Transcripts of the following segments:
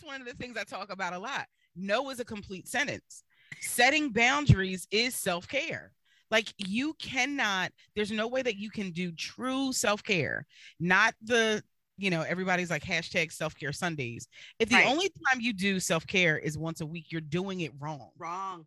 that's one of the things I talk about a lot. No is a complete sentence. Setting boundaries is self care. Like you cannot, there's no way that you can do true self care, not the, you know, everybody's like hashtag self care Sundays. If the Right. only time you do self care is once a week, you're doing it wrong. Wrong.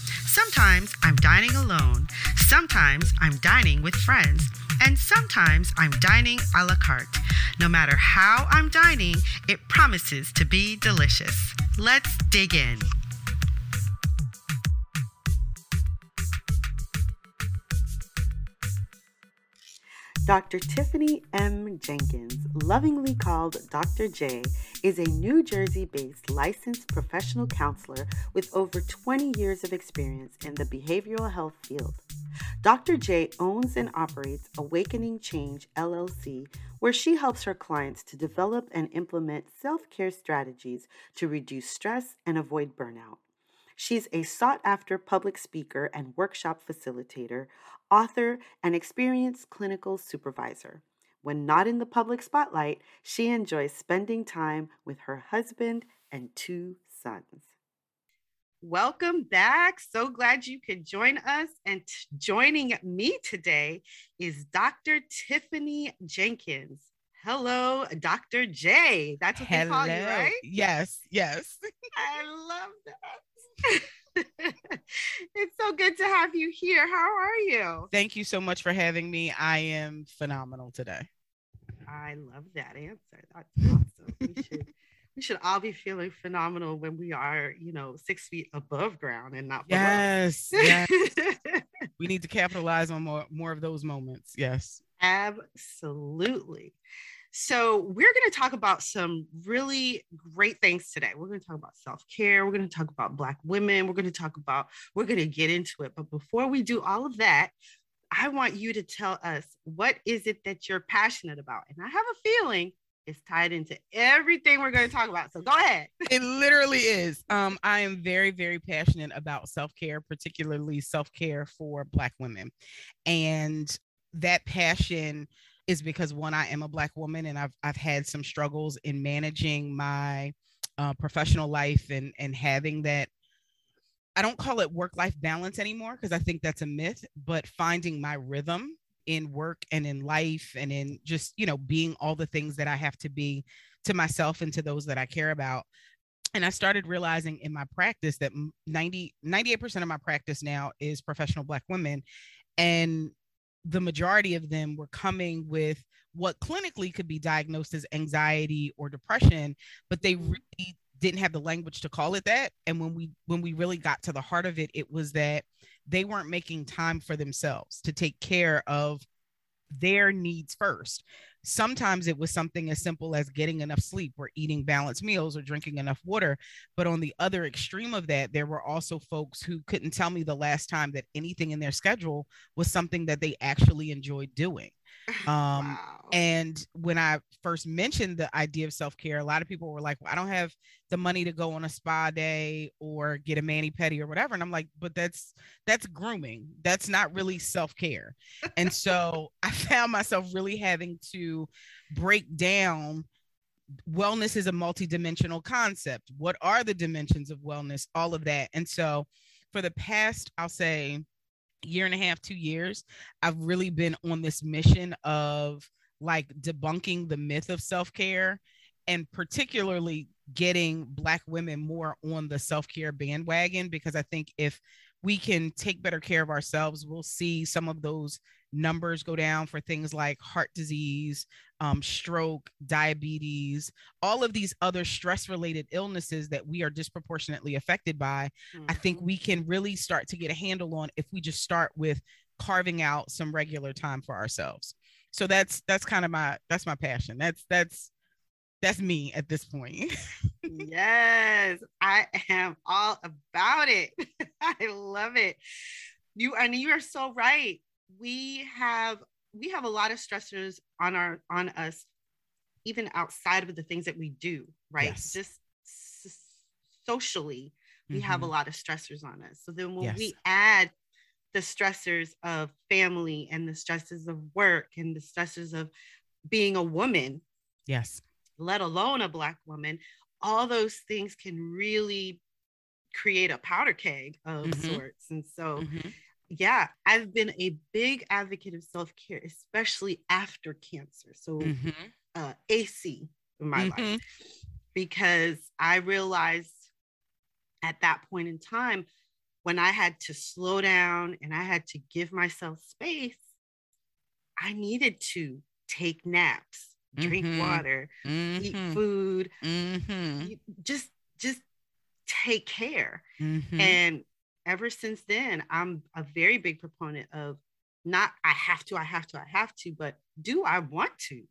Sometimes I'm dining alone, sometimes I'm dining with friends, and sometimes I'm dining a la carte. No matter how I'm dining, it promises to be delicious. Let's dig in. Dr. Tiffany M. Jenkins, lovingly called Dr. J, is a New Jersey based licensed professional counselor with over 20 years of experience in the behavioral health field. Dr. J owns and operates Awakening Change LLC, where she helps her clients to develop and implement self care strategies to reduce stress and avoid burnout. She's a sought after public speaker and workshop facilitator, author, and experienced clinical supervisor. When not in the public spotlight, she enjoys spending time with her husband and two sons. Welcome back. So glad you could join us. And t- joining me today is Dr. Tiffany Jenkins. Hello, Dr. J. That's what they call you, right? Yes, yes. I love that. it's so good to have you here. How are you? Thank you so much for having me. I am phenomenal today. I love that answer. That's awesome. We should we should all be feeling phenomenal when we are, you know, six feet above ground and not below. Yes, yes. we need to capitalize on more more of those moments. Yes. Absolutely. So, we're going to talk about some really great things today. We're going to talk about self care. We're going to talk about Black women. We're going to talk about, we're going to get into it. But before we do all of that, I want you to tell us what is it that you're passionate about? And I have a feeling it's tied into everything we're going to talk about. So, go ahead. It literally is. Um, I am very, very passionate about self-care, particularly self-care for Black women. And that passion is because one, I am a Black woman and I've I've had some struggles in managing my uh, professional life and and having that I don't call it work life balance anymore because I think that's a myth, but finding my rhythm in work and in life and in just, you know, being all the things that I have to be to myself and to those that I care about. And I started realizing in my practice that 90, 98% of my practice now is professional Black women. And the majority of them were coming with what clinically could be diagnosed as anxiety or depression, but they mm-hmm. really didn't have the language to call it that. And when we when we really got to the heart of it it was that they weren't making time for themselves to take care of their needs first sometimes it was something as simple as getting enough sleep or eating balanced meals or drinking enough water but on the other extreme of that there were also folks who couldn't tell me the last time that anything in their schedule was something that they actually enjoyed doing um wow. and when I first mentioned the idea of self care, a lot of people were like, well, I don't have the money to go on a spa day or get a mani pedi or whatever. And I'm like, but that's that's grooming. That's not really self care. and so I found myself really having to break down wellness is a multidimensional concept. What are the dimensions of wellness? All of that. And so for the past, I'll say, year and a half, two years, I've really been on this mission of like debunking the myth of self care and particularly getting Black women more on the self care bandwagon because I think if we can take better care of ourselves, we'll see some of those numbers go down for things like heart disease, um, stroke, diabetes, all of these other stress related illnesses that we are disproportionately affected by. I think Mhm. we can really start to get a handle on if we just start with carving out some regular time for ourselves. So that's that's kind of my that's my passion. That's that's that's me at this point. yes, I am all about it. I love it. You and you are so right. We have we have a lot of stressors on our on us even outside of the things that we do right Yes. just s- socially we have a lot of stressors on us so then when Yes. we add the stressors of family and the stresses of work and the stresses of being a woman yes. let alone a black woman all those things can really create a powder keg of Mhm. sorts and so Mhm. Yeah, I've been a big advocate of self care, especially after cancer. So, Mhm. uh, AC in my Mhm. life, because I realized at that point in time when I had to slow down and I had to give myself space, I needed to take naps, drink Mhm. water, eat Mhm. food, Mhm. just just take care. Mhm. And ever since then, I'm a very big proponent of not I have to, I have to, I have to, but do I want to?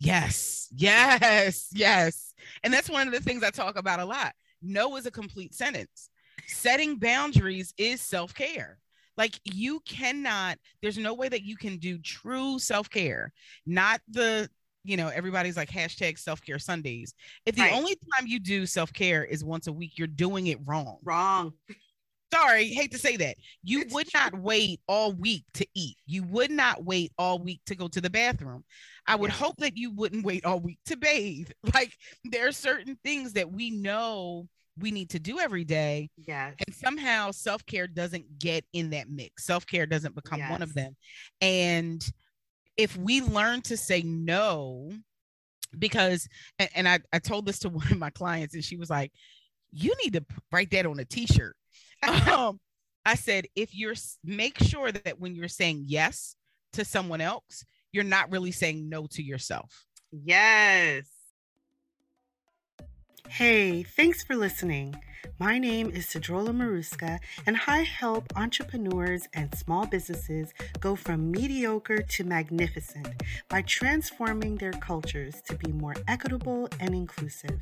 Yes, yes, yes. And that's one of the things I talk about a lot. No is a complete sentence. Setting boundaries is self care. Like you cannot, there's no way that you can do true self care, not the, you know, everybody's like hashtag self care Sundays. If the Right. only time you do self care is once a week, you're doing it wrong. Wrong. Sorry, hate to say that. You It's would not wait all week to eat. You would not wait all week to go to the bathroom. I would Yeah. hope that you wouldn't wait all week to bathe. Like there are certain things that we know we need to do every day. Yes. And somehow self care doesn't get in that mix. Self care doesn't become one of them. And if we learn to say no, because, and, and I, I told this to one of my clients, and she was like, You need to write that on a t shirt. Um, I said, if you're make sure that when you're saying yes to someone else, you're not really saying no to yourself. Yes. Hey, thanks for listening. My name is Sidrola Maruska, and I help entrepreneurs and small businesses go from mediocre to magnificent by transforming their cultures to be more equitable and inclusive.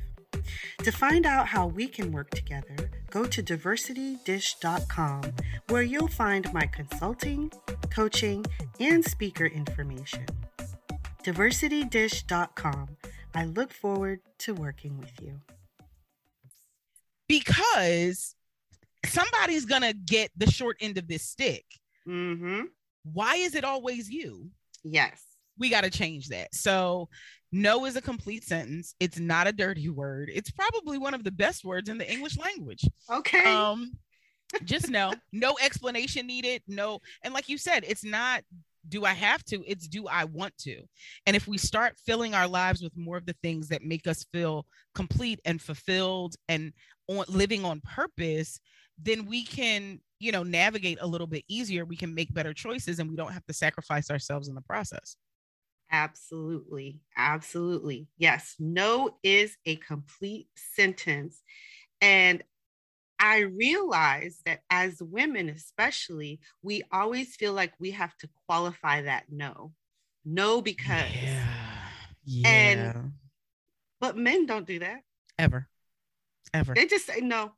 To find out how we can work together, go to diversitydish.com, where you'll find my consulting, coaching, and speaker information. Diversitydish.com. I look forward to working with you. Because somebody's gonna get the short end of this stick. Mm-hmm. Why is it always you? Yes. We got to change that. So, no is a complete sentence. It's not a dirty word. It's probably one of the best words in the English language. Okay. Um, just no, no explanation needed. No, and like you said, it's not. Do I have to? It's do I want to? And if we start filling our lives with more of the things that make us feel complete and fulfilled and on living on purpose, then we can, you know, navigate a little bit easier. We can make better choices and we don't have to sacrifice ourselves in the process. Absolutely. Absolutely. Yes. No is a complete sentence. And I realize that as women, especially, we always feel like we have to qualify that no. No, because, Yeah. And- but men don't do that. ever. Ever. They just say no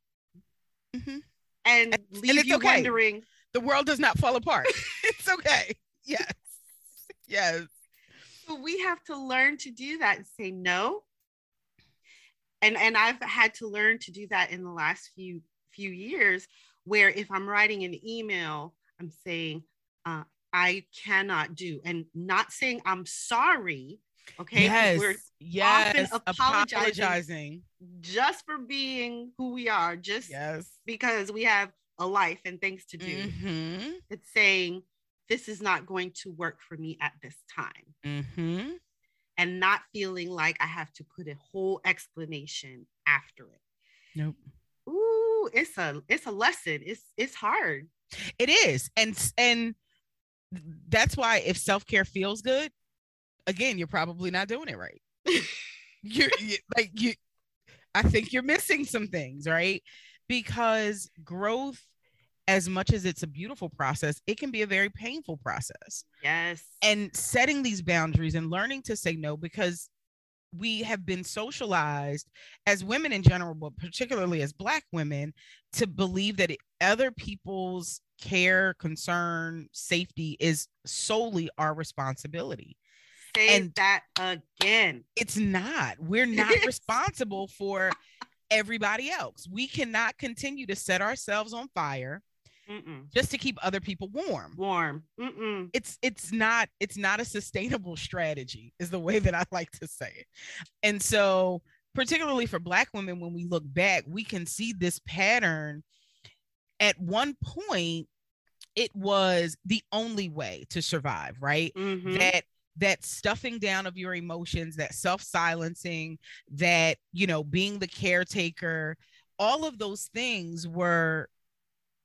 Mhm. and And- leave and you okay. wondering, The world does not fall apart. it's okay. Yes. Yes. But we have to learn to do that and say no. And and I've had to learn to do that in the last few few years where if I'm writing an email, I'm saying uh, I cannot do and not saying I'm sorry. okay yes. We're yes. apologizing. apologizing. just for being who we are, just Yes. because we have a life and things to do. Mm-hmm. It's saying this is not going to work for me at this time. Mm-hmm. and not feeling like I have to put a whole explanation after it. Nope. Ooh, it's a it's a lesson. It's it's hard. It is. And and that's why if self-care feels good, again, you're probably not doing it right. you're you, like you I think you're missing some things, right? Because growth as much as it's a beautiful process, it can be a very painful process. Yes. And setting these boundaries and learning to say no because we have been socialized as women in general, but particularly as Black women, to believe that it, other people's care, concern, safety is solely our responsibility. Say and that again. It's not. We're not responsible for everybody else. We cannot continue to set ourselves on fire Mm-mm. just to keep other people warm. Warm. Mm-mm. It's it's not it's not a sustainable strategy, is the way that I like to say it. And so, particularly for Black women, when we look back, we can see this pattern. At one point, it was the only way to survive, right? Mm-hmm. That that stuffing down of your emotions, that self-silencing, that you know, being the caretaker, all of those things were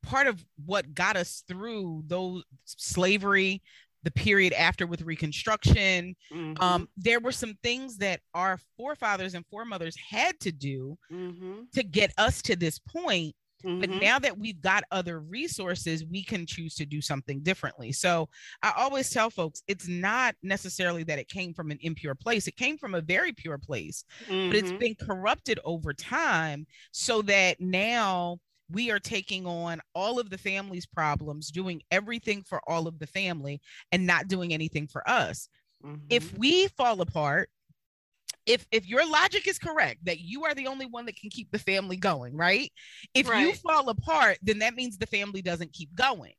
part of what got us through those slavery the period after with reconstruction mm-hmm. um, there were some things that our forefathers and foremothers had to do mm-hmm. to get us to this point mm-hmm. but now that we've got other resources we can choose to do something differently so i always tell folks it's not necessarily that it came from an impure place it came from a very pure place but it's mm-hmm. been corrupted over time so that now we are taking on all of the family's problems, doing everything for all of the family and not doing anything for us. Mm-hmm. If we fall apart, if if your logic is correct that you are the only one that can keep the family going, right? If right. you fall apart, then that means the family doesn't keep going.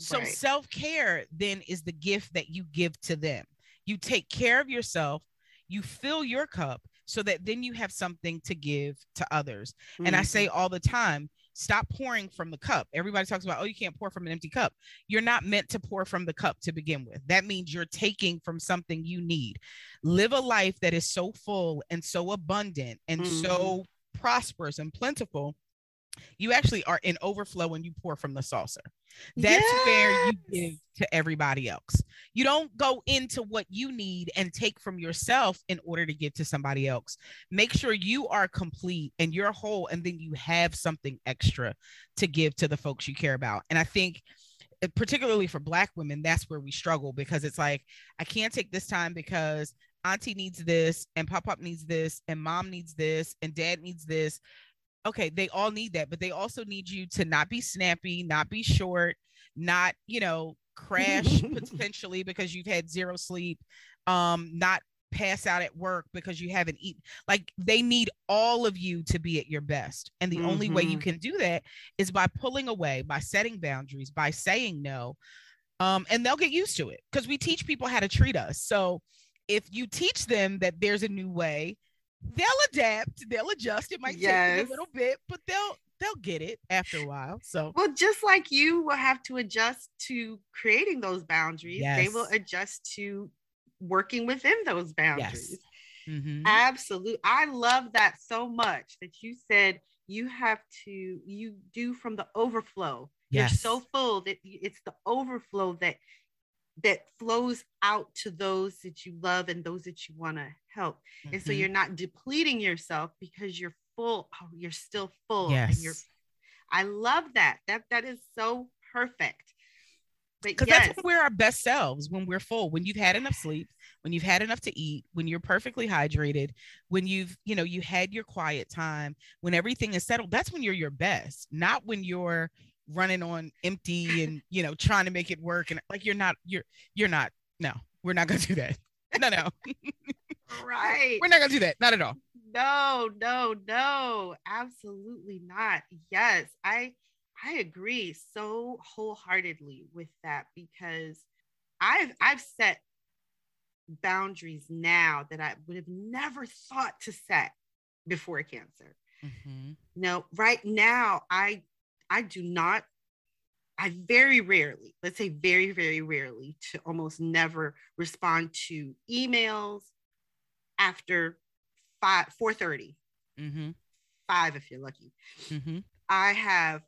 So right. self-care then is the gift that you give to them. You take care of yourself, you fill your cup so that then you have something to give to others. Mm-hmm. And I say mm-hmm. all the time, Stop pouring from the cup. Everybody talks about, oh, you can't pour from an empty cup. You're not meant to pour from the cup to begin with. That means you're taking from something you need. Live a life that is so full and so abundant and mm-hmm. so prosperous and plentiful you actually are in overflow when you pour from the saucer. That's yes. where you give to everybody else. You don't go into what you need and take from yourself in order to give to somebody else. Make sure you are complete and you're whole, and then you have something extra to give to the folks you care about. And I think eh, particularly for black women that's where we struggle because it's like i can't take this time because auntie needs this and pop pop needs this and mom needs this and dad needs this okay, they all need that, but they also need you to not be snappy, not be short, not, you know, crash potentially because you've had zero sleep, um, not pass out at work because you haven't eaten. Like they need all of you to be at your best. And the mm-hmm. only way you mm-hmm. can do that is by pulling away, by setting boundaries, by saying no. Um, and they'll get used to it because we teach people how to treat us. So if you teach them that there's a new way, they'll adapt, they'll adjust. It might yes. take them a little bit, but they'll they'll get it after a while. So well, just like you will have to adjust to creating those boundaries, yes. they will adjust to working within those boundaries. Yes. Mm-hmm. Absolutely. I love that so much that you said you have to you do from the overflow. Yes. You're so full that it's the overflow that that flows out to those that you love and those that you want to help. Mm-hmm. And so mm-hmm. you're not depleting yourself because you're full. Oh, you're still full. Yes. And you're I love that. That that is so perfect. Because yes. that's when we're our best selves when we're full, when you've had enough sleep, when you've had enough to eat, when you're perfectly hydrated, when you've, you know, you had your quiet time, when everything is settled, that's when you're your best, not when you're running on empty and you know trying to make it work. And like you're not you're you're not no we're not gonna do that. No no. Right. We're not gonna do that. Not at all. No no no. Absolutely not. Yes. I i agree so wholeheartedly with that because i've i've set boundaries now that i would have never thought to set before cancer. Mm-hmm. no right now i I do not, I very rarely, let's say very, very rarely, to almost never respond to emails after five, 4.30. Mm-hmm. Five if you're lucky. Mm-hmm. I have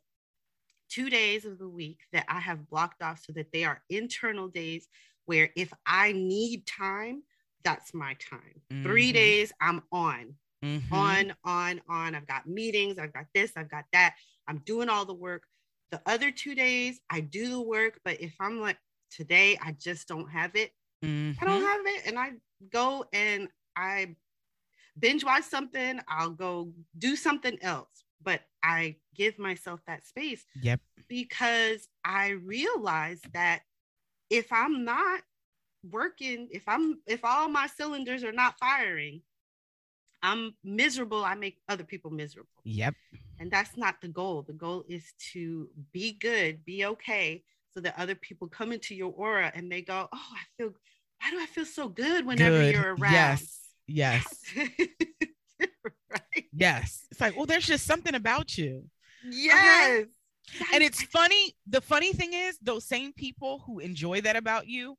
two days of the week that I have blocked off so that they are internal days where if I need time, that's my time. Mm-hmm. Three days, I'm on. Mm-hmm. On, on, on. I've got meetings, I've got this, I've got that. I'm doing all the work. The other two days, I do the work. But if I'm like, today, I just don't have it, mm-hmm. I don't mm-hmm. have it. And I go and I binge watch something, I'll go do something else. But I give myself that space. Yep. Because I realize that if I'm not working, if I'm if all my cylinders are not firing, I'm miserable. I make other people miserable. Yep. And that's not the goal. The goal is to be good, be okay, so that other people come into your aura and they go, Oh, I feel, why do I feel so good whenever Good. you're around? Yes. Yes. right? Yes. It's like, well, there's just something about you. Uh-huh. Yes. And it's funny. The funny thing is, those same people who enjoy that about you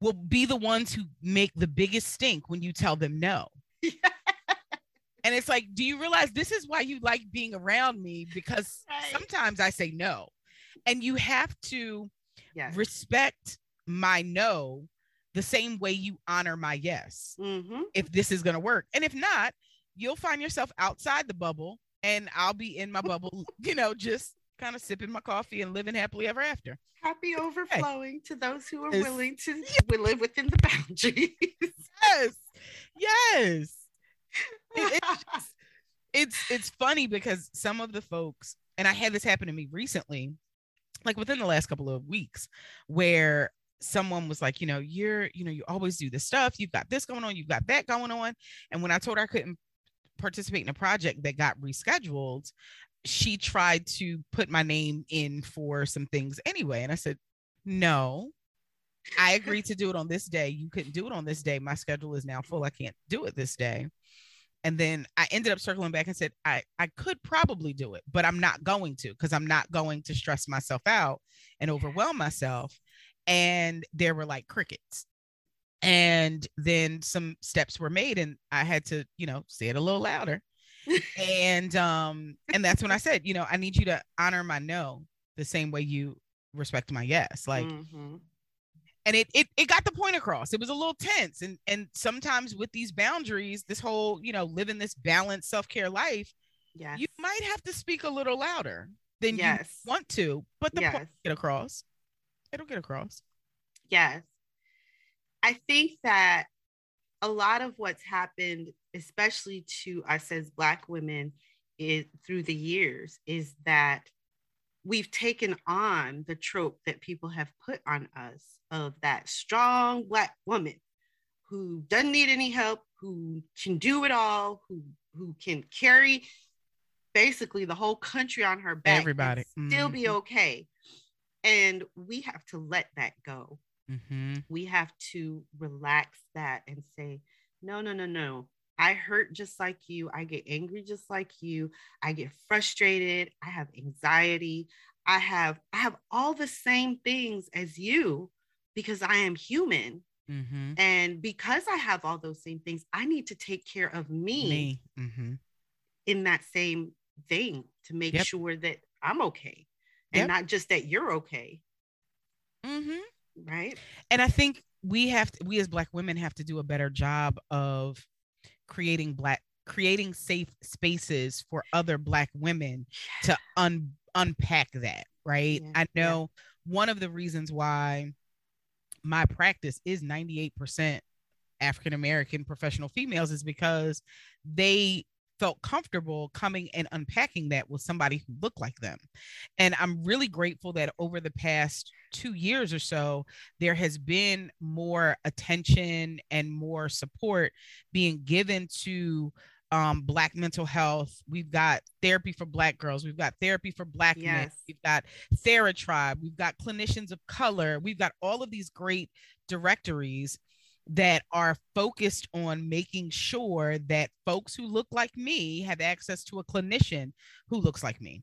will be the ones who make the biggest stink when you tell them no. And it's like, do you realize this is why you like being around me? Because Right. sometimes I say no. And you have to yes. respect my no the same way you honor my yes hmm if this is going to work. And if not, you'll find yourself outside the bubble and I'll be in my bubble, you know, just kind of sipping my coffee and living happily ever after. Happy overflowing to those who are Yes. willing to live within the boundaries. Yes. Yes. It- it's just- it's it's funny because some of the folks and I had this happen to me recently like within the last couple of weeks where someone was like you know you're you know you always do this stuff. You've got this going on. You've got that going on. And when I told her I couldn't participate in a project that got rescheduled she tried to put my name in for some things anyway. And I said no I agreed to do it on this day. You couldn't do it on this day. My schedule is now full. I can't do it this day. And then I ended up circling back and said, I, I could probably do it, but I'm not going to because I'm not going to stress myself out and overwhelm myself. And there were like crickets. And then some steps were made, and I had to, you know, say it a little louder. and um, and that's when I said, you know, I need you to honor my no the same way you respect my yes. Like Mhm. And it, it it got the point across it was a little tense and and sometimes with these boundaries this whole you know living this balanced self-care life yeah you might have to speak a little louder than yes. you want to but the point Yes. will get across it'll get across Yes. I think that a lot of what's happened, especially to us as Black women is, through the years, is that we've taken on the trope that people have put on us of that strong Black woman who doesn't need any help, who can do it all, who, who can carry basically the whole country on her back. and Everybody. Still be Mhm. okay. And we have to let that go mm-hmm. we have to relax that and say, no, no, no, no. I hurt just like you. I get angry just like you. I get frustrated. I have anxiety. I have I have all the same things as you because I am human. Mm-hmm. And because I have all those same things, I need to take care of me, me mm-hmm. in that same vein to make Yep. sure that I'm okay and Yep. not just that you're okay. Mm-hmm. Right. and i think we have to, we as black women have to do a better job of creating black creating safe spaces for other black women to un, unpack that right? Yeah, i yeah. know one of the reasons why my practice is 98% african american professional females is because they felt comfortable coming and unpacking that with somebody who looked like them. And i'm really grateful that over the past two years or so there has been more attention and more support being given to um, black mental health. We've got therapy for black girls. We've got therapy for black men. We've got TheraTribe. We've got clinicians of color. We've got all of these great directories that are focused on making sure that folks who look like me have access to a clinician who looks like me.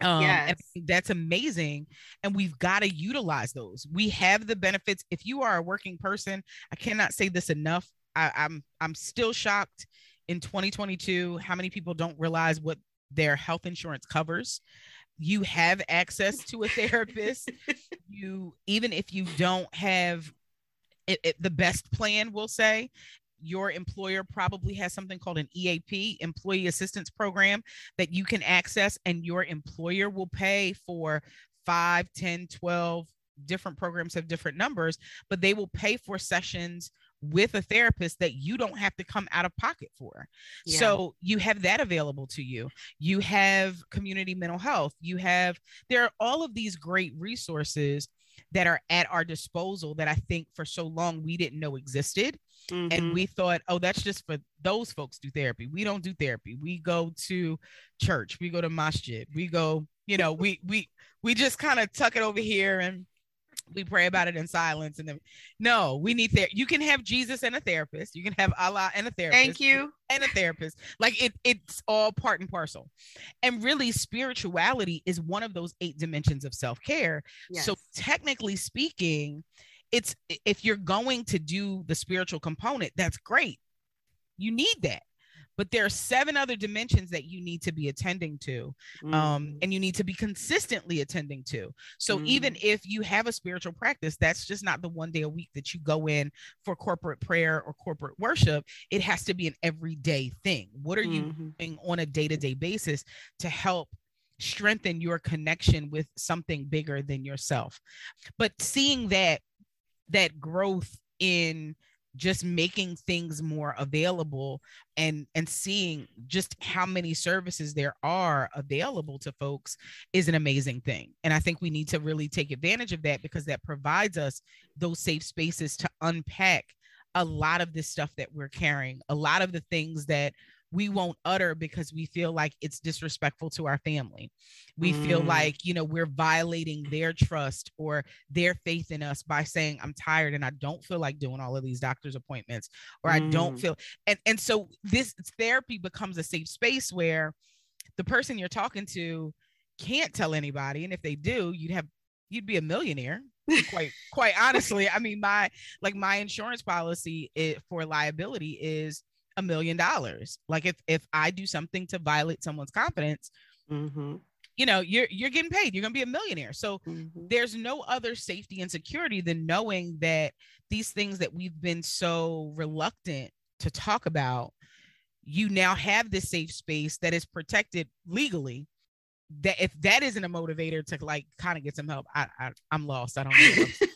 Um, Yes. that's amazing. And we've got to utilize those. We have the benefits. If you are a working person, I cannot say this enough. I, I'm I'm still shocked in 2022 how many people don't realize what their health insurance covers. You have access to a therapist. you even if you don't have it, it- the best plan, we'll say your employer probably has something called an EAP, employee assistance program that you can access and your employer will pay for 5, 10, 12 different programs have different numbers, but they will pay for sessions with a therapist that you don't have to come out of pocket for. Yeah. So you have that available to you. You have community mental health. You have, there are all of these great resources that are at our disposal that I think for so long we didn't know existed. Mm-hmm. And we thought, oh, that's just for those folks do therapy. We don't do therapy. We go to church, we go to masjid, we go, you know, we we we just kind of tuck it over here and we pray about it in silence and then no we need there you can have jesus and a therapist. You can have allah and a therapist. Thank you. And a therapist. Like it it's all part and parcel. And really spirituality is one of those eight dimensions of self-care. Yes. so technically speaking it's if you're going to do the spiritual component that's great. You need that but there are seven other dimensions that you need to be attending to um, mm. and you need to be consistently attending to so mm. even if you have a spiritual practice that's just not the one day a week that you go in for corporate prayer or corporate worship it has to be an everyday thing what are you mm-hmm. doing on a day-to-day basis to help strengthen your connection with something bigger than yourself but seeing that that growth in just making things more available and and seeing just how many services there are available to folks is an amazing thing. And i think we need to really take advantage of that because that provides us those safe spaces to unpack a lot of this stuff that we're carrying a lot of the things that we won't utter because we feel like it's disrespectful to our family. We mm. feel like, you know, we're violating their trust or their faith in us by saying, I'm tired and I don't feel like doing all of these doctor's appointments, or mm. I don't mm. feel and, and so this therapy becomes a safe space where the person you're talking to can't tell anybody. And if they do, you'd have you'd be a millionaire quite quite honestly i mean my like my insurance policy it, for liability is a million dollars. Like if if I do something to violate someone's confidence, mm-hmm. you know, you're you're getting paid. You're gonna be a millionaire. So mm-hmm. there's no other safety and security than knowing that these things that we've been so reluctant to talk about, you now have this safe space that is protected legally. That if that isn't a motivator to like kind of get some help, I, I I'm lost. I don't know.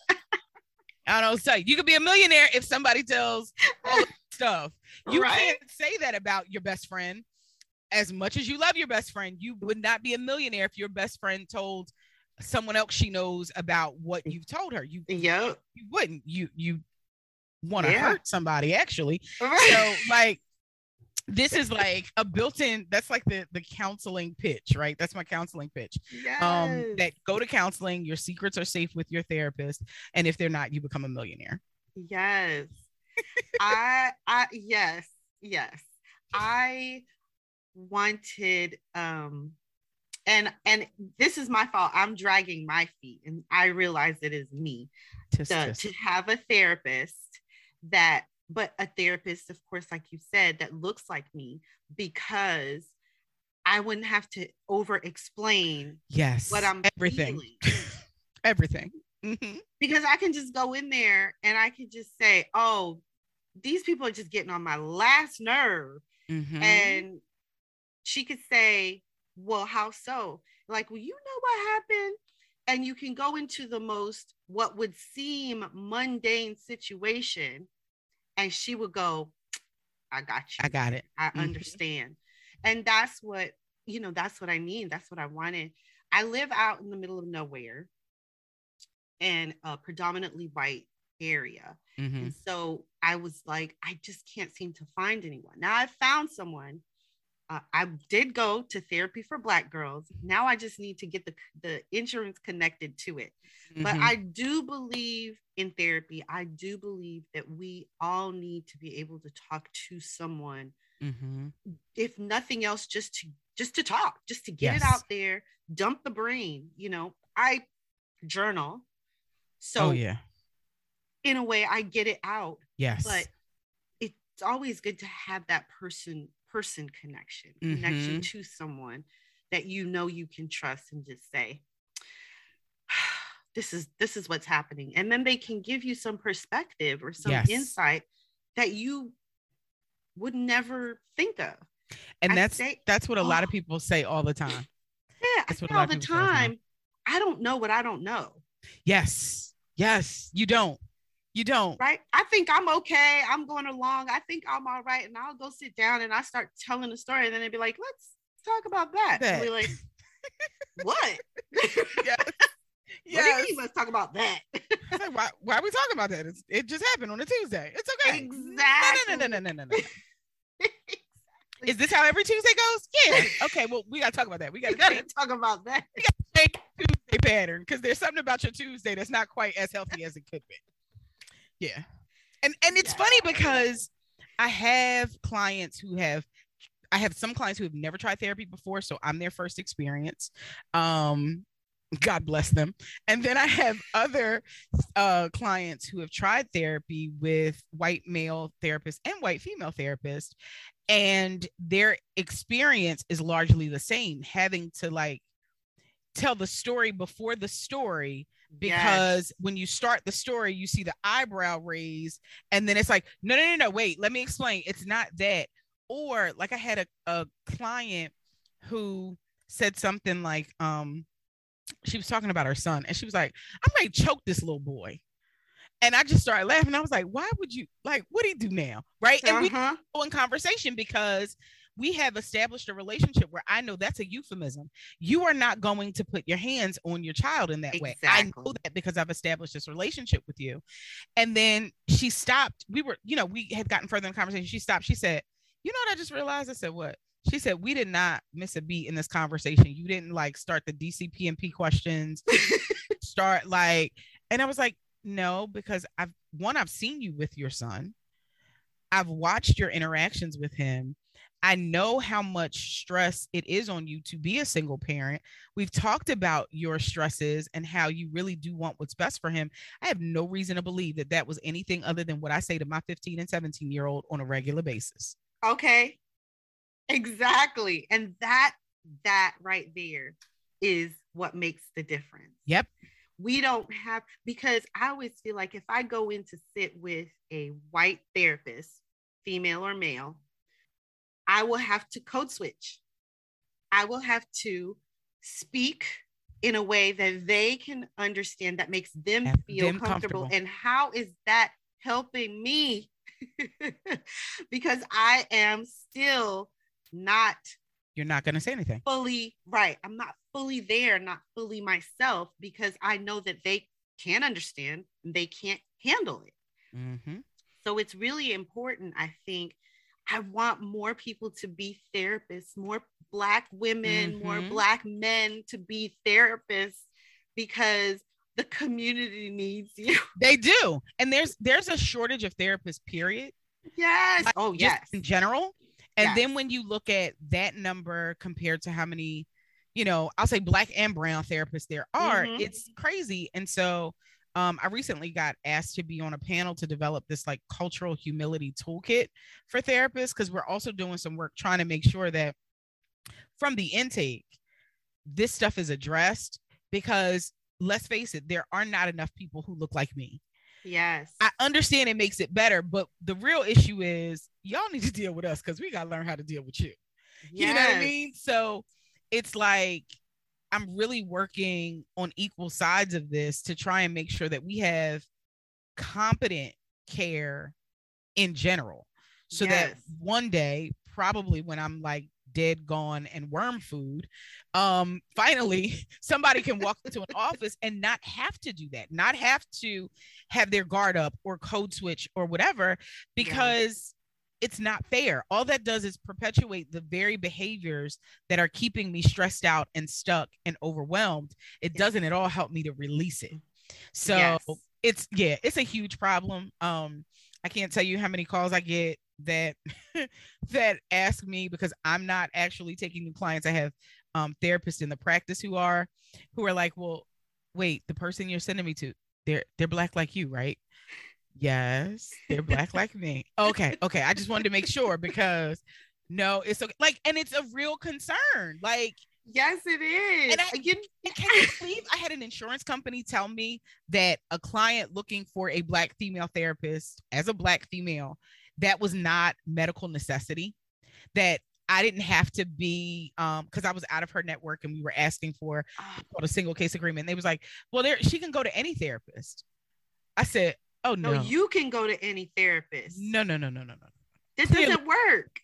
I don't know. So you could be a millionaire if somebody tells all stuff. You right? can't say that about your best friend. As much as you love your best friend, you would not be a millionaire if your best friend told someone else she knows about what you've told her. You, yep. you wouldn't. You you want to yeah. hurt somebody actually. Right. So like this is like a built-in that's like the the counseling pitch right that's my counseling pitch yes. um that go to counseling your secrets are safe with your therapist and if they're not you become a millionaire yes I I yes, yes. I wanted um and and this is my fault. I'm dragging my feet and I realize it is me to, to have a therapist that but a therapist of course like you said that looks like me because I wouldn't have to over explain yes what I'm everything everything mm-hmm. because I can just go in there and I can just say, oh, these people are just getting on my last nerve. Mm-hmm. And she could say, well, how so? Like, well, you know what happened? And you can go into the most, what would seem mundane situation. And she would go, I got you. I got it. I mm-hmm. understand. And that's what, you know, that's what I mean. That's what I wanted. I live out in the middle of nowhere and a predominantly white area. Mm-hmm. And so I was like, I just can't seem to find anyone. Now I found someone. Uh, I did go to therapy for Black girls. Now I just need to get the, the insurance connected to it. Mm-hmm. But I do believe in therapy. I do believe that we all need to be able to talk to someone, mm-hmm. if nothing else, just to just to talk, just to get yes. it out there, dump the brain. You know, I journal. So oh, yeah in a way I get it out. Yes. But it's always good to have that person person connection, mm-hmm. connection to someone that you know you can trust and just say, this is this is what's happening. And then they can give you some perspective or some yes. insight that you would never think of. And I that's say, that's what a oh, lot of people say all the time. Yeah, that's what all the time. I don't know what I don't know. Yes. Yes, you don't You don't. Right. I think I'm okay. I'm going along. I think I'm all right. And I'll go sit down and I start telling the story. And then they'd be like, let's talk about that. that. And we're like, what? yes. Yes. What do you mean? Let's talk about that. like, why, why are we talking about that? It's, it just happened on a Tuesday. It's okay. Exactly. No, no, no, no, no, no, no. exactly. Is this how every Tuesday goes? Yeah. Okay. Well, we gotta talk about that. We gotta, gotta talk about that. We change Tuesday pattern because there's something about your Tuesday that's not quite as healthy as it could be. Yeah. And and it's yeah. funny because I have clients who have I have some clients who have never tried therapy before, so I'm their first experience. Um, God bless them. And then I have other uh, clients who have tried therapy with white male therapists and white female therapists, and their experience is largely the same, having to like tell the story before the story because yes. when you start the story you see the eyebrow raise and then it's like no no no no wait let me explain it's not that or like i had a, a client who said something like um she was talking about her son and she was like, ready to choke this little boy. And I just started laughing. I was like, why would you like what do you do now? Right. And uh-huh. we go in conversation because we have established a relationship where I know that's a euphemism. You are not going to put your hands on your child in that exactly. way. I know that because I've established this relationship with you. And then she stopped. We were, you know, we had gotten further in the conversation. She stopped. She said, You know what I just realized? I said, What? she said we did not miss a beat in this conversation you didn't like start the DCP&P questions start like and i was like no because i've one i've seen you with your son i've watched your interactions with him i know how much stress it is on you to be a single parent we've talked about your stresses and how you really do want what's best for him i have no reason to believe that that was anything other than what i say to my 15 and 17 year old on a regular basis okay Exactly. And that that right there is what makes the difference. Yep. We don't have because I always feel like if I go in to sit with a white therapist, female or male, I will have to code switch. I will have to speak in a way that they can understand that makes them have feel them comfortable. comfortable. And how is that helping me? because I am still not you're not going to say anything fully right i'm not fully there not fully myself because i know that they can't understand and they can't handle it mm-hmm. so it's really important i think i want more people to be therapists more black women mm-hmm. more black men to be therapists because the community needs you they do and there's there's a shortage of therapists period yes oh yes in general and yes. then when you look at that number compared to how many, you know, I'll say black and brown therapists there are, mm-hmm. it's crazy. And so um, I recently got asked to be on a panel to develop this like cultural humility toolkit for therapists because we're also doing some work trying to make sure that from the intake, this stuff is addressed because let's face it, there are not enough people who look like me. Yes. I understand it makes it better, but the real issue is y'all need to deal with us because we got to learn how to deal with you. Yes. You know what I mean? So it's like I'm really working on equal sides of this to try and make sure that we have competent care in general. So yes. that one day, probably when I'm like dead, gone, and worm food, um, finally somebody can walk into an office and not have to do that, not have to have their guard up or code switch or whatever, because. It's not fair. All that does is perpetuate the very behaviors that are keeping me stressed out and stuck and overwhelmed. It doesn't at all help me to release it. So yes. it's yeah, it's a huge problem. Um, I can't tell you how many calls I get that that ask me because I'm not actually taking new clients. I have um, therapists in the practice who are who are like, well, wait, the person you're sending me to, they're they're black like you, right? Yes, they're black like me. Okay, okay. I just wanted to make sure because no, it's okay. Like, and it's a real concern. Like, yes, it is. And I, can you believe I had an insurance company tell me that a client looking for a black female therapist as a black female that was not medical necessity that I didn't have to be um because I was out of her network and we were asking for oh. a single case agreement. They was like, well, there she can go to any therapist. I said, Oh no. No, you can go to any therapist. no, no, no, no, no, no. this clearly- doesn't work.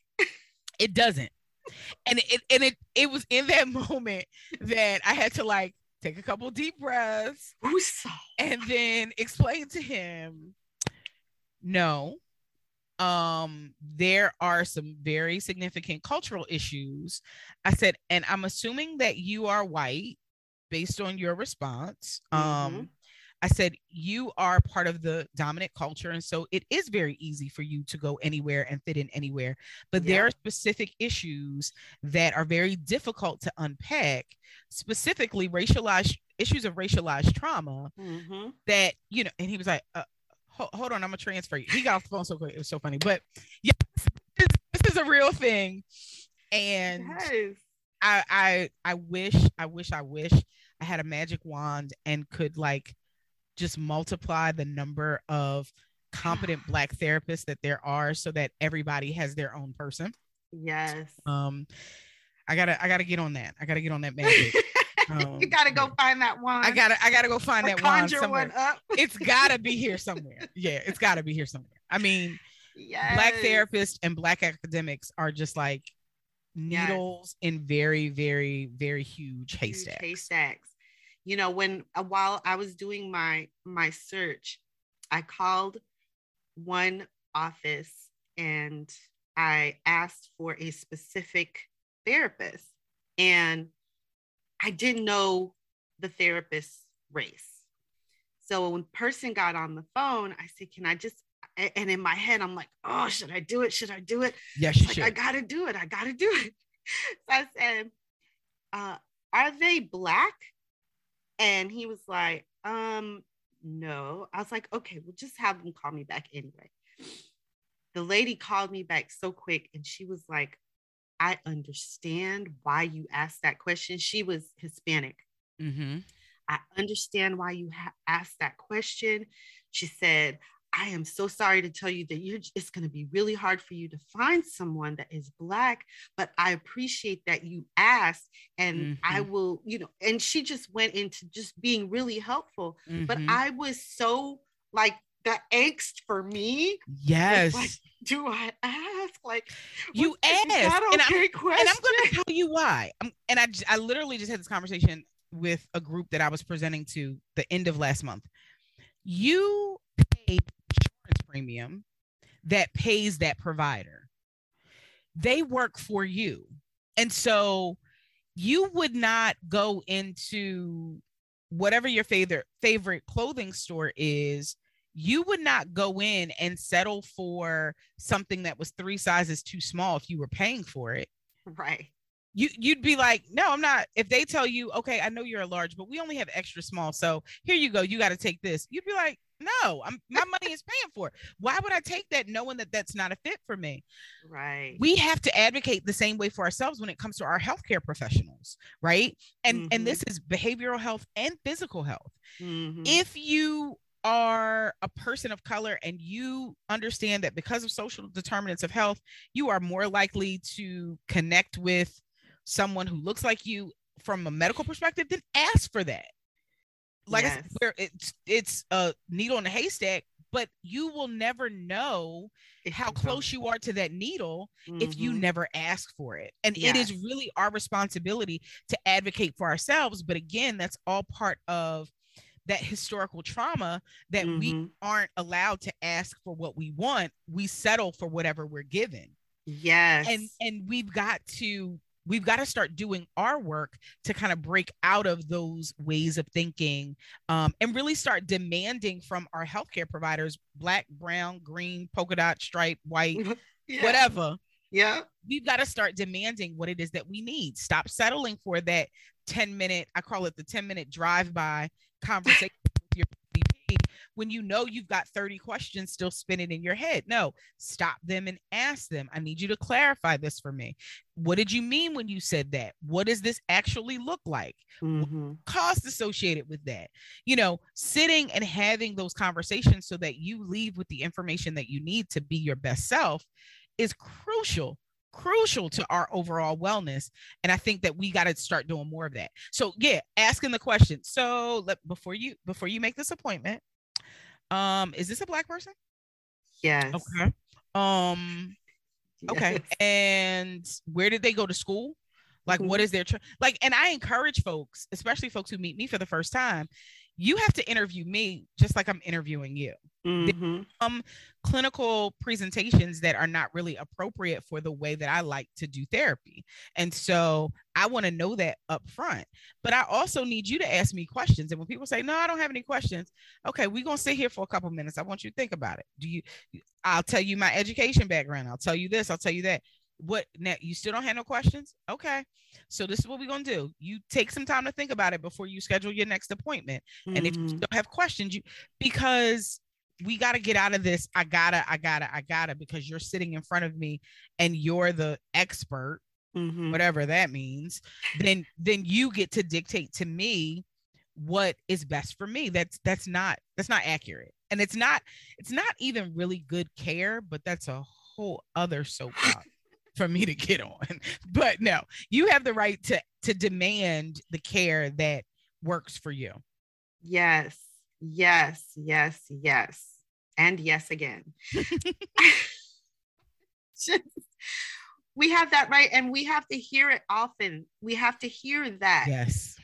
It doesn't. And it and it it was in that moment that I had to like take a couple deep breaths and then explain to him no um there are some very significant cultural issues i said and i'm assuming that you are white based on your response um Mhm. I said you are part of the dominant culture and so it is very easy for you to go anywhere and fit in anywhere but there are specific issues that are very difficult to unpack specifically racialized issues of racialized trauma Mhm. that you know, and he was like, uh, hold, hold on, I'm gonna transfer you. He got off the phone so quick, it was so funny. But yes, this, this is a real thing, and Yes. I, I, I wish, I wish, I wish I had a magic wand and could like just multiply the number of competent Black therapists that there are, so that everybody has their own person. Yes. Um, I gotta, I gotta get on that. I gotta get on that magic. Um, you gotta go find that one. I gotta, I gotta go find that conjure somewhere. one up. it's gotta be here somewhere. Yeah, it's gotta be here somewhere. I mean, yes. black therapists and black academics are just like Yes. needles in very, very, very huge Huge haystacks. You know, when uh, while I was doing my my search, I called one office and I asked for a specific therapist, and I didn't know the therapist's race. So when person got on the phone, I said, "Can I just?" And in my head, I'm like, "Oh, should I do it? Should I do it?" Yes, you like should. I gotta do it. I gotta do it. So I said, uh, "Are they black?" And he was like, "Um, no." I was like, "Okay, well, just have them call me back anyway." The lady called me back so quick, and she was like, "I understand why you asked that question." She was Hispanic. mm-hmm. I understand why you ha- asked that question. She said, I am so sorry to tell you that you're, it's going to be really hard for you to find someone that is Black, but I appreciate that you asked. And I will, you know, and she just went into just being really helpful. But Mhm. I was so like, the angst for me, yes, like, do I ask? Like, you asked, and I'm okay question? and I'm going to tell you why. And I'm, and I, I literally just had this conversation with a group that I was presenting to the end of last month. You insurance premium that pays that provider. They work for you. And so you would not go into whatever your favorite favorite clothing store is you would not go in and settle for something that was three sizes too small if you were paying for it right. you you'd be like no i'm not if they tell you okay i know you're a large but we only have extra small so here you go you got to take this you'd be like no i'm my money is paying for it why would i take that knowing that that's not a fit for me Right. we have to advocate the same way for ourselves when it comes to our healthcare professionals right and Mhm. and this is behavioral health and physical health Mhm. if you are a person of color and you understand that because of social determinants of health, you are more likely to connect with someone who looks like you from a medical perspective, then ask for that. Like I said, Yes. where it's it's a needle in a haystack, but you will never know how close you are to that needle if you Mhm. never ask for it. And it is really our responsibility to advocate for ourselves. But again, that's all part of that historical trauma that we Mhm. aren't allowed to ask for what we want. We settle for whatever we're given. Yes. And and we've got to we've got to start doing our work to kind of break out of those ways of thinking um, and really start demanding from our healthcare providers black brown green polka dot stripe white Yeah. whatever Yeah. we've got to start demanding what it is that we need. Stop settling for that 10 minute, I call it the 10 minute drive by conversation with your when you know you've got 30 questions still spinning in your head. No, stop them and ask them. I need you to clarify this for me. What did you mean when you said that? What does this actually look like? Mhm. cost associated with that. You know, sitting and having those conversations so that you leave with the information that you need to be your best self is crucial crucial to our overall wellness and i think that we got to start doing more of that so yeah asking the question so let, before you before you make this appointment Um, is this a black person? Yes. Okay. Um, okay. Yes. And where did they go to school? Like, what Mhm. is their tr- like? And I encourage folks, especially folks who meet me for the first time, you have to interview me just like I'm interviewing you. Mhm. Some clinical presentations that are not really appropriate for the way that I like to do therapy. And so I want to know that up front. But I also need you to ask me questions. And when people say, no, I don't have any questions, okay, we're going to sit here for a couple minutes. I want you to think about it. Do you, I'll tell you my education background. I'll tell you this, I'll tell you that. What now? You still don't have no questions? Okay. So this is what we're going to do. You take some time to think about it before you schedule your next appointment. And if you don't have questions, you because we got to get out of this. I gotta, I gotta, I gotta, because you're sitting in front of me and you're the expert, Mhm. whatever that means. Then, then you get to dictate to me what is best for me. That's that's not that's not accurate, and it's not it's not even really good care. But that's a whole other soapbox for me to get on. But no, you have the right to to demand the care that works for you. Yes, yes, yes, yes, and yes again. Just- we have that right, and we have to hear it often. We have to hear that Yes.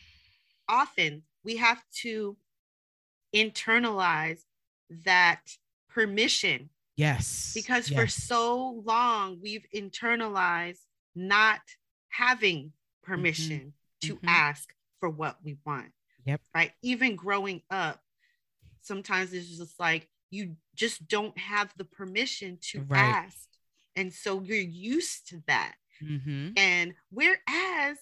often. We have to internalize that permission Yes. because for so long we've internalized not having permission to mhm. ask for what we want. Yep. Right. Even growing up, sometimes it's just like you just don't have the permission to Right. ask. And so you're used to that. Mhm. And whereas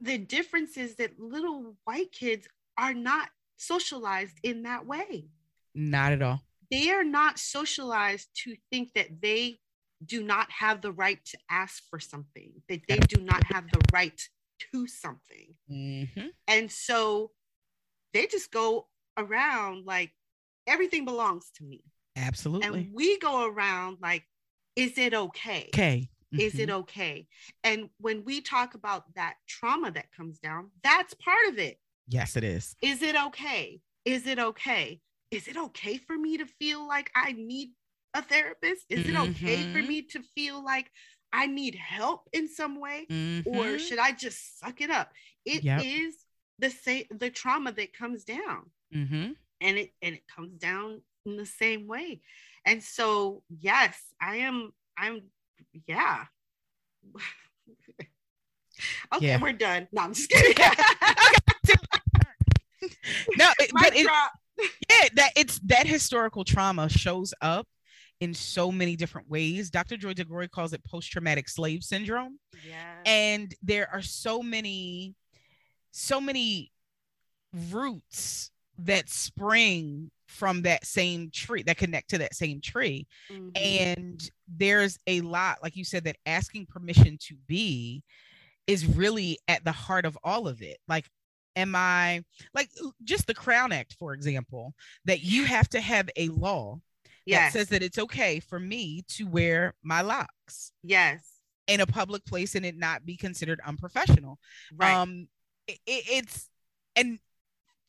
the difference is that little white kids are not socialized in that way Not at all. they are not socialized to think that they do not have the right to ask for something, that they do not have the right to something. Mhm. And so they just go around like everything belongs to me. Absolutely. And we go around like, is it okay? okay. Is it Mhm. okay? And when we talk about that trauma that comes down, that's part of it. Yes, it is. Is it okay? Is it okay? Is it okay for me to feel like I need a therapist? Is it okay for Mhm. me to feel like I need help in some way? Or Mhm. should I just suck it up? It is Yep. the same the trauma that comes down Mhm. and it and it comes down in the same way. And so yes, I am I'm yeah. okay, Yeah. we're done. No, I'm just kidding. No, it, but it, yeah, that it's that historical trauma shows up in so many different ways. Dr. Joy DeGruy calls it post-traumatic slave syndrome. Yeah. and there are so many so many roots that spring from that same tree that connect to that same tree Mhm. and there's a lot like you said that asking permission to be is really at the heart of all of it like am i like just the crown act for example that you have to have a law yes. that says that it's okay for me to wear my locks yes. in a public place and it not be considered unprofessional. Right. Um, it, it's and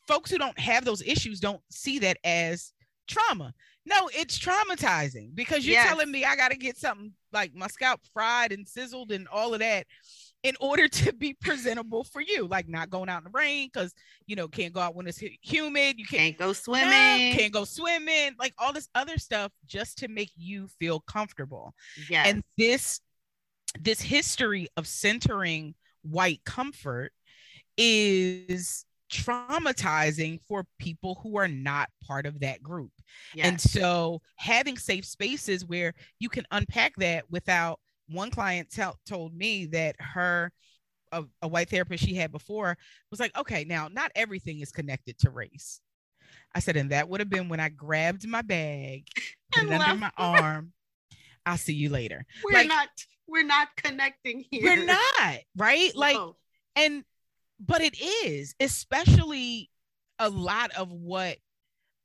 folks who don't have those issues don't see that as trauma. No, it's traumatizing because you're Yes. telling me I got to get something like my scalp fried and sizzled and all of that in order to be presentable for you, like not going out in the rain because you know can't go out when it's humid. You can't can't go yeah, swimming. can't go swimming, like all this other stuff just to make you feel comfortable yes. and this this history of centering white comfort is traumatizing for people who are not part of that group. And so having safe spaces where you can unpack that without one client tell, told me that her a, a white therapist she had before was like okay now not everything is connected to race. I said and that would have been when i grabbed my bag put And it under my arm. I'll see you later. We're like- not we're not connecting here. we're not right? Like No. and but it is especially a lot of what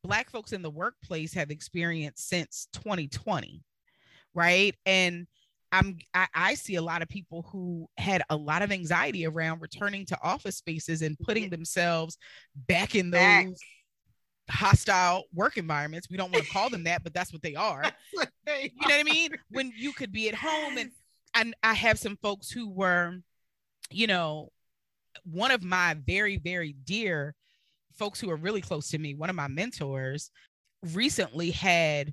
black folks in the workplace have experienced since 2020 right and i'm I, I see a lot of people who had a lot of anxiety around returning to office spaces and putting mm-hmm. themselves back in those Back. hostile work environments. We don't want to call them that, but that's what they are. What they You know what I mean? When you could be at home and and I have some folks who were, you know, one of my very, very dear folks who are really close to me, one of my mentors recently had,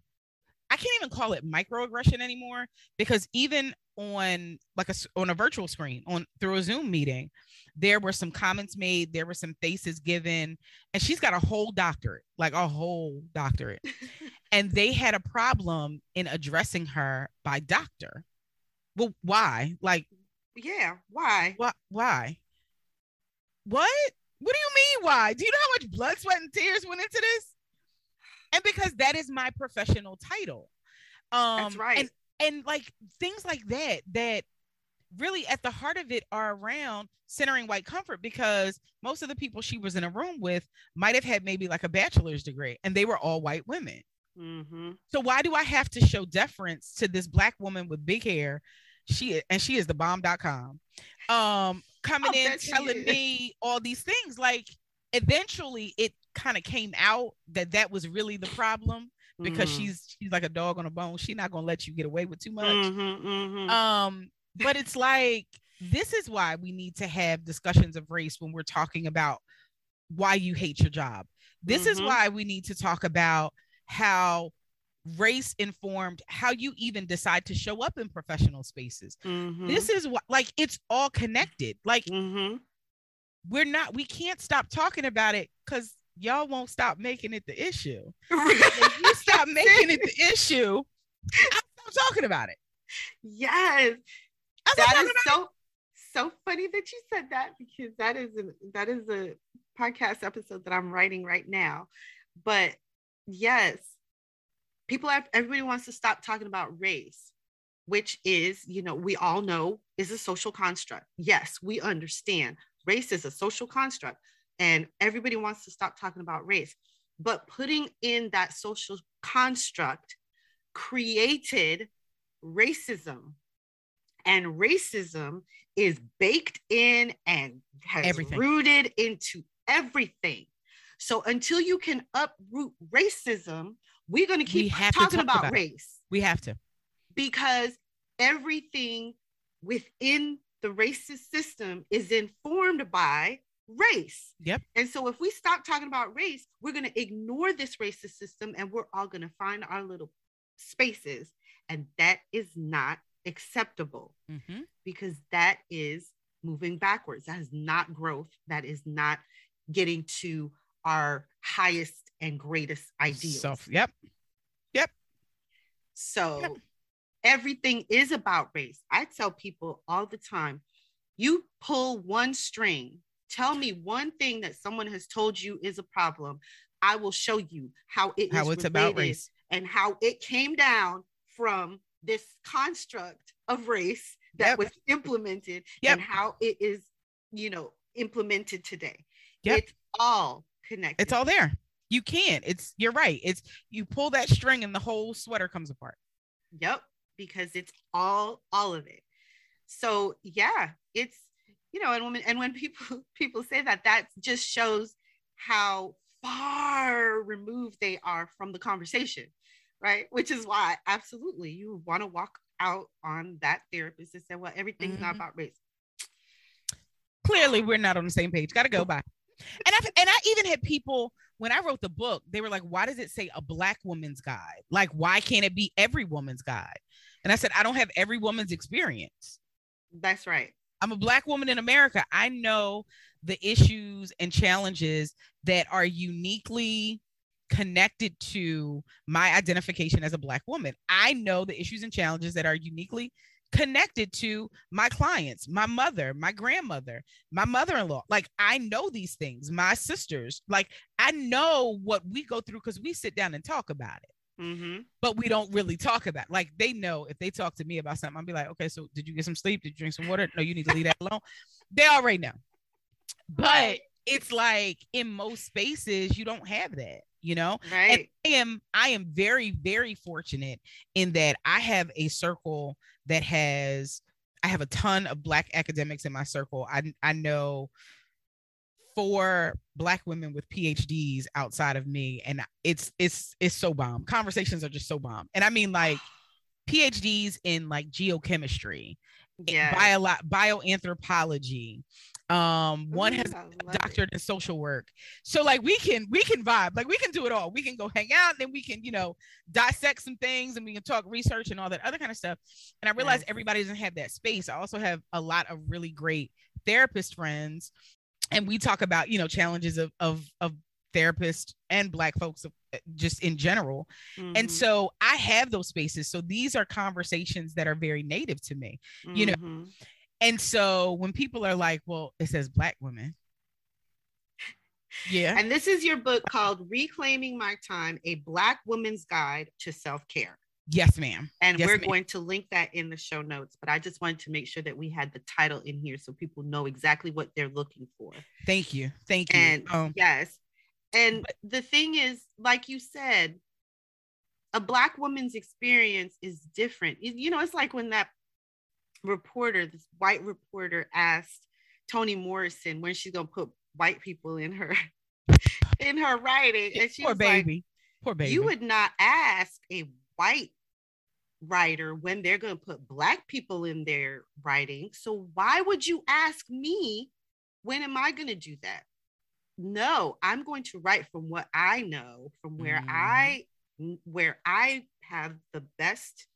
I can't even call it microaggression anymore because even on like a on a virtual screen on through a Zoom meeting, there were some comments made, there were some faces given, and she's got a whole doctorate, like a whole doctorate. and they had a problem in addressing her by doctor. Well, why? Like, Yeah. Why? what? Why? What? What do you mean? Why? Do you know how much blood, sweat, and tears went into this? And because that is my professional title. Um, That's right. And and like things like that that really at the heart of it are around centering white comfort because most of the people she was in a room with might have had maybe like a bachelor's degree and they were all white women. Mm-hmm. So why do I have to show deference to this black woman with big hair? She and she is the bomb.com. Um coming in telling me all these things like eventually it kind of came out that that was really the problem because Mm-hmm. she's she's like a dog on a bone. She's not going to let you get away with too much. Mhm, mhm. Um but it's like this is why we need to have discussions of race when we're talking about why you hate your job. This is Mhm. why we need to talk about how race informed how you even decide to show up in professional spaces. Mhm. This is what like it's all connected. Like Mhm. we're not we can't stop talking about it cuz y'all won't stop making it the issue. Mm-hmm. If you stop making it the issue, I'll stop talking about it. yes. That talking so so funny that you said that because that is a that is a podcast episode that I'm writing right now. But yes, people have everybody wants to stop talking about race, which is, you know, we all know is a social construct. Yes, we understand race is a social construct and everybody wants to stop talking about race. But putting in that social construct created racism and racism is baked in and has Everything. rooted into everything. So until you can uproot racism, we're going to keep to talking talk about, about race We have to. because everything within the racist system is informed by race. Yep. And so if we stop talking about race, we're going to ignore this racist system and we're all going to find our little spaces. And that is not acceptable Mhm. because that is moving backwards. That is not growth. That is not getting to our highest and greatest ideals. So, yep. So Yep. everything is about race. I tell people all the time you pull one string, tell me one thing that someone has told you is a problem. I will show you how it How it's about race. and how it came down from this construct of race that Yep. was implemented Yep. and how it is, you know, implemented today. Yep. It's all connected. It's all there. You can't. It's you're right. It's you pull that string and the whole sweater comes apart. Yep, because it's all all of it. So yeah, it's you know, and when and when people people say that, that just shows how far removed they are from the conversation, right? Which is why absolutely you want to walk out on that therapist and say, well, everything's not Mhm. about race. Clearly, we're not on the same page. Got to go by. And I and I even had people when I wrote the book, they were like, "Why does it say a black woman's guide? Like, why can't it be every woman's guide?" And I said, "I don't have every woman's experience. That's right. I'm a black woman in America. I know the issues and challenges that are uniquely connected to my identification as a black woman. I know the issues and challenges that are uniquely connected to my clients, my mother, my grandmother, my mother-in-law. Like I know these things, my sisters. Like I know what we go through cuz we sit down and talk about it Mm-hmm. but we don't really talk about it. like they know if they talk to me about something, I'll be like, okay, so did you get some sleep? Did you drink some water? No, you need to leave that alone. They already know. But. It's like in most spaces, you don't have that, you know? And Right. I am I am very, very fortunate in that I have a circle that has I have a ton of black academics in my circle. I I know for black women with PhDs outside of me and it's it's it's so bomb. Conversations are just so bomb. And I mean like PhDs in like geochemistry, eh, Yeah. bio bioanthropology. Um, one has a it. doctorate in social work. So like we can we can vibe, like we can do it all. We can go hang out, then we can, you know, dissect some things and we can talk research and all that other kind of stuff. And I realize Yes. everybody doesn't have that space. I also have a lot of really great therapist friends and we talk about, you know, challenges of of of therapists and black folks uh, just in general. And Mhm, so I have those spaces. So these are conversations that are very native to me. you know, mhm. And so when people are like, well, it says black women. Yeah. And this is your book called Reclaiming My Time: A Black Woman's Guide to Self-Care. Yes, ma'am. And Yes, we're ma'am. going to link that in the show notes, but I just wanted to make sure that we had the title in here so people know exactly what they're looking for. Thank you. Thank you. And um, yes. And the thing is, like you said, a black woman's experience is different. You know, it's like when that reporter, this white reporter asked Toni Morrison when she's gonna put white people in her in her writing. And she poor was like, baby. poor baby. you would not ask a white writer when they're going to put black people in their writing. So why would you ask me when am I going to do that? No, I'm going to write from what I know, from where Mhm. I where I have the best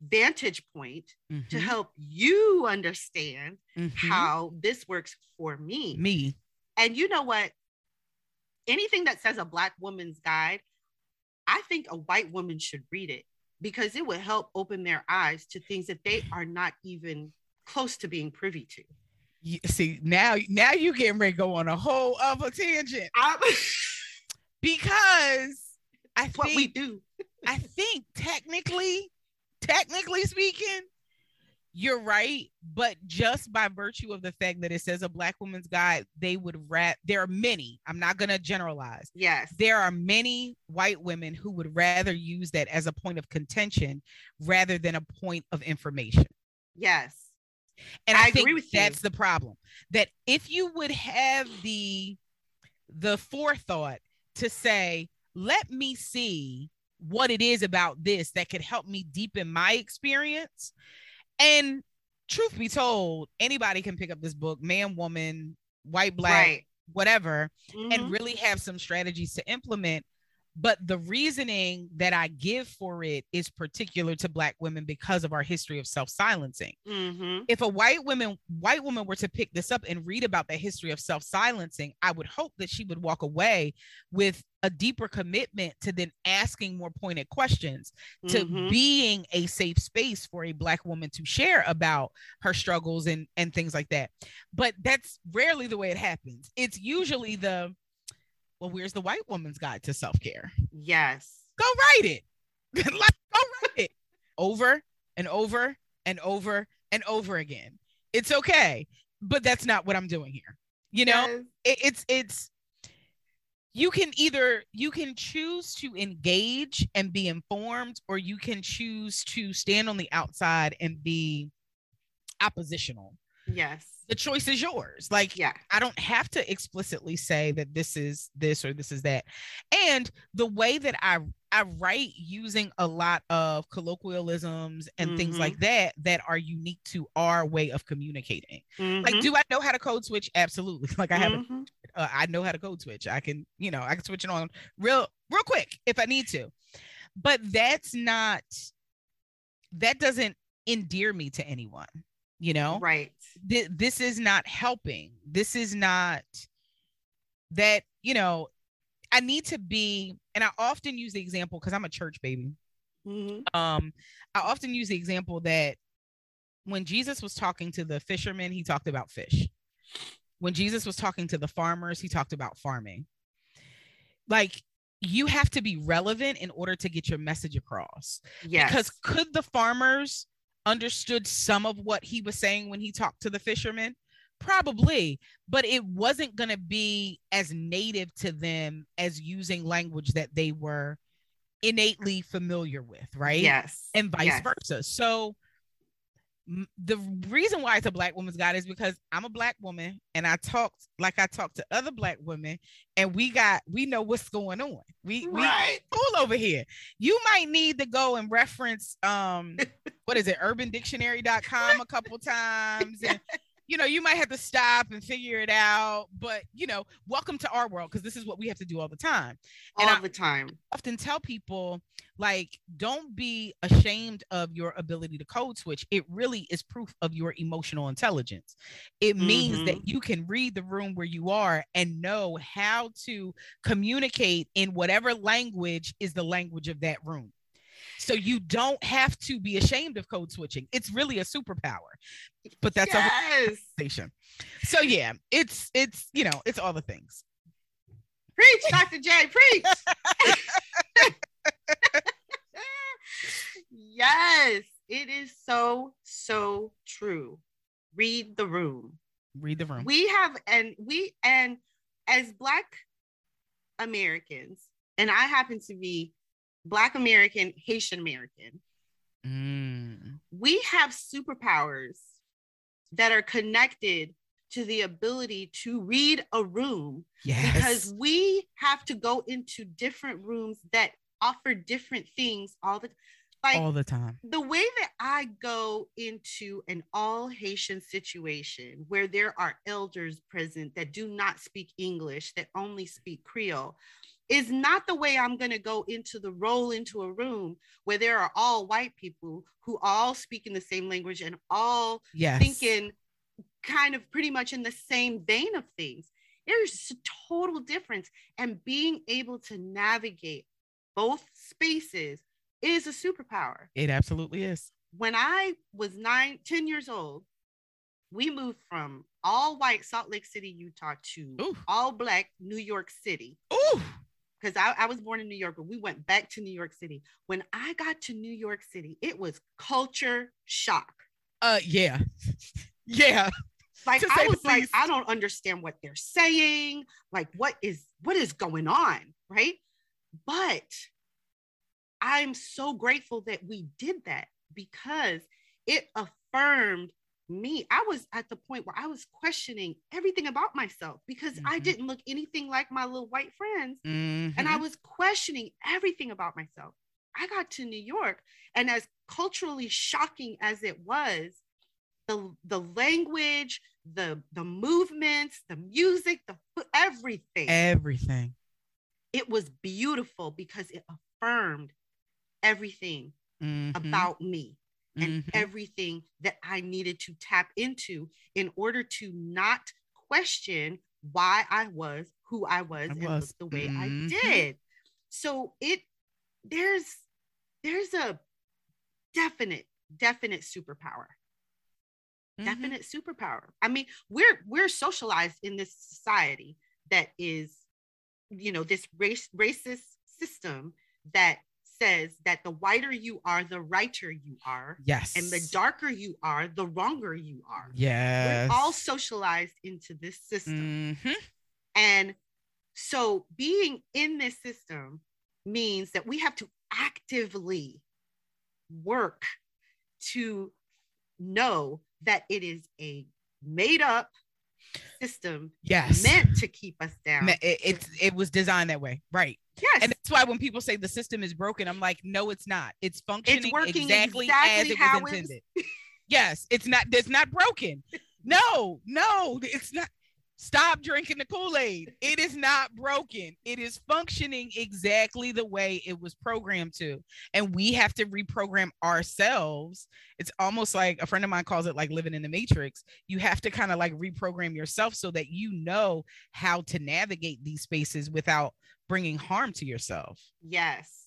vantage point to Mhm, help you understand mhm. how this works for me. me. And you know what? Anything that says a black woman's guide, I think a white woman should read it because it would help open their eyes to things that they are not even close to being privy to. You, see now, now you getting ready to go on a whole other tangent because I what we do. I think technically, technically speaking, you're right. But just by virtue of the fact that it says a black woman's guide, they would rat. There are many. I'm not gonna generalize. Yes. There are many white women who would rather use that as a point of contention rather than a point of information. Yes. And I I, think agree with you. that's the problem. That if you would have the the forethought to say, let me see what it is about this that could help me deepen my experience. And truth be told, anybody can pick up this book, man, woman, white, black, Right. whatever, Mhm. and really have some strategies to implement. But the reasoning that I give for it is particular to black women because of our history of self-silencing Mhm. if a white woman white woman were to pick this up and read about the history of self-silencing i would hope that she would walk away with a deeper commitment to then asking more pointed questions to Mhm. being a safe space for a black woman to share about her struggles and and things like that but that's rarely the way it happens it's usually the well where's the white woman's guide to self-care Yes. go write it. like, go write it over and over and over and over again. It's okay, but that's not what I'm doing here. You know, Yes. it, it's it's you can either you can choose to engage and be informed, or you can choose to stand on the outside and be oppositional. Yes. The choice is yours. Like Yeah. I don't have to explicitly say that this is this or this is that. And the way that I I write using a lot of colloquialisms and things Mhm. like that that are unique to our way of communicating. Like, Mhm. do I know how to code switch? Absolutely. Like I have, a, Mhm. uh, I know how to code switch. I can, you know, I can switch it on real, real quick if I need to. But that's not. That doesn't endear me to anyone. You know, Right. Th- this is not helping. This is not that, you know, I need to be, and I often use the example because I'm a church baby. Mhm. Um, I often use the example that when Jesus was talking to the fishermen, he talked about fish. When Jesus was talking to the farmers, he talked about farming. Like you have to be relevant in order to get your message across Yes. because could the farmers understood some of what he was saying when he talked to the fishermen probably but it wasn't going to be as native to them as using language that they were innately familiar with right Yes. and vice Yes. versa so the reason why it's a black woman's god is because I'm a black woman and I talked like I talked to other black women and we got we know what's going on. We right. we cool over here. You might need to go and reference um what is it urbandictionary.com a couple times and you know, you might have to stop and figure it out, but you know, welcome to our world because this is what we have to do all the time. All and the time. Often tell people, like, don't be ashamed of your ability to code switch. It really is proof of your emotional intelligence. It means mm-hmm. that you can read the room where you are and know how to communicate in whatever language is the language of that room. So you don't have to be ashamed of code switching. It's really a superpower. But that's yes. a conversation. So yeah, it's it's you know, it's all the things. Preach, Dr. J, preach. yes, it is so so true. Read the room. Read the room. We have and we and as black Americans, and I happen to be Black American, Haitian American. Mm. We have superpowers that are connected to the ability to read a room yes. because we have to go into different rooms that offer different things all the like all the time. The way that I go into an all Haitian situation where there are elders present that do not speak English, that only speak Creole, is not the way I'm going to go into the role into a room where there are all white people who all speak in the same language and all yes. thinking kind of pretty much in the same vein of things. There's a total difference. And being able to navigate both spaces is a superpower. It absolutely is. When I was nine, 10 years old, we moved from all white Salt Lake City, Utah to Ooh. all black New York City. Ooh because I, I was born in New York, but we went back to New York City. When I got to New York City, it was culture shock. Uh, yeah, yeah. Like I was like, I don't understand what they're saying. Like, what is what is going on, right? But I'm so grateful that we did that because it affirmed me. I was at the point where I was questioning everything about myself because mm-hmm. I didn't look anything like my little white friends. Mm-hmm. And I mm-hmm. was questioning everything about myself. I got to New York, and as culturally shocking as it was, the, the language, the, the movements, the music, the everything. Everything. It was beautiful because it affirmed everything mm-hmm. about me and mm-hmm. everything that I needed to tap into in order to not question why I was who I was, I and was. the way mm-hmm. I did. So it there's there's a definite definite superpower. Mm-hmm. Definite superpower. I mean, we're we're socialized in this society that is you know this race racist system that says that the whiter you are, the righter you are. Yes. And the darker you are, the wronger you are. Yes. We're all socialized into this system. Mm-hmm. And so being in this system means that we have to actively work to know that it is a made up system yes meant to keep us down it, it, it was designed that way right Yes. And that's why when people say the system is broken, I'm like, no, it's not. It's functioning it's working exactly, exactly as it was intended. yes, it's not, it's not broken. No, no, it's not. Stop drinking the Kool Aid. It is not broken. It is functioning exactly the way it was programmed to. And we have to reprogram ourselves. It's almost like a friend of mine calls it like living in the matrix. You have to kind of like reprogram yourself so that you know how to navigate these spaces without bringing harm to yourself. Yes.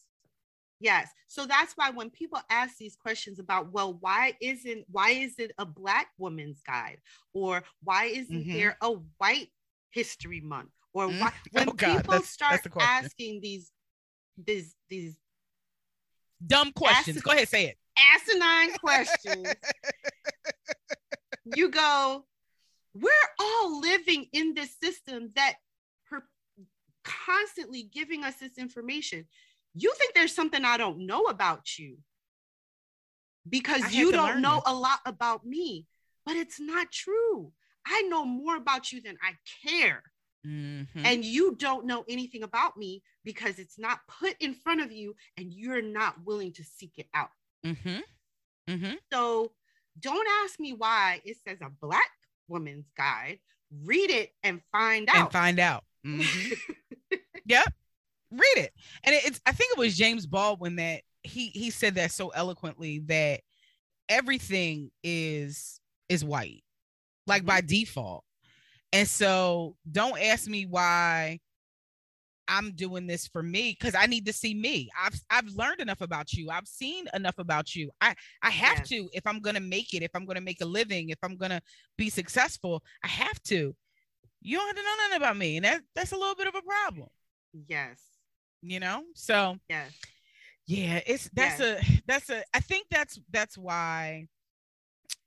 Yes. So that's why when people ask these questions about, well, why isn't why is it a black woman's guide? Or why isn't mm-hmm. there a white history month? Or mm-hmm. why when oh people that's, start that's asking these these these dumb questions. Go ahead, say it. Asinine questions. you go, we're all living in this system that constantly giving us this information. You think there's something I don't know about you. because you don't know a lot about me. But it's not true. I know more about you than I care. Mm-hmm. And you don't know anything about me because it's not put in front of you and you're not willing to seek it out. Mm-hmm. Mm-hmm. So don't ask me why it says a black woman's guide. Read it and find out. And find out. Mm-hmm. yep. Read it. And it's I think it was James Baldwin that he he said that so eloquently that everything is is white like by mm-hmm. default and so don't ask me why I'm doing this for me because I need to see me. I've I've learned enough about you. I've seen enough about you. I I have yes. to if I'm gonna make it, if I'm gonna make a living, if I'm gonna be successful, I have to. You don't have to know nothing about me, and that that's a little bit of a problem. Yes. You know. So. yeah Yeah, it's that's yes. a that's a. I think that's that's why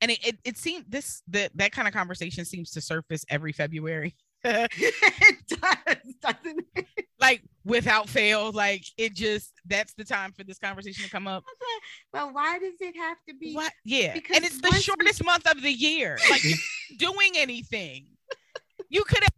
and it, it, it seems this that that kind of conversation seems to surface every February. it does, doesn't it? Like without fail, like it just that's the time for this conversation to come up. Well, why does it have to be? What? Yeah, because and it's the shortest we... month of the year. Like doing anything, you could have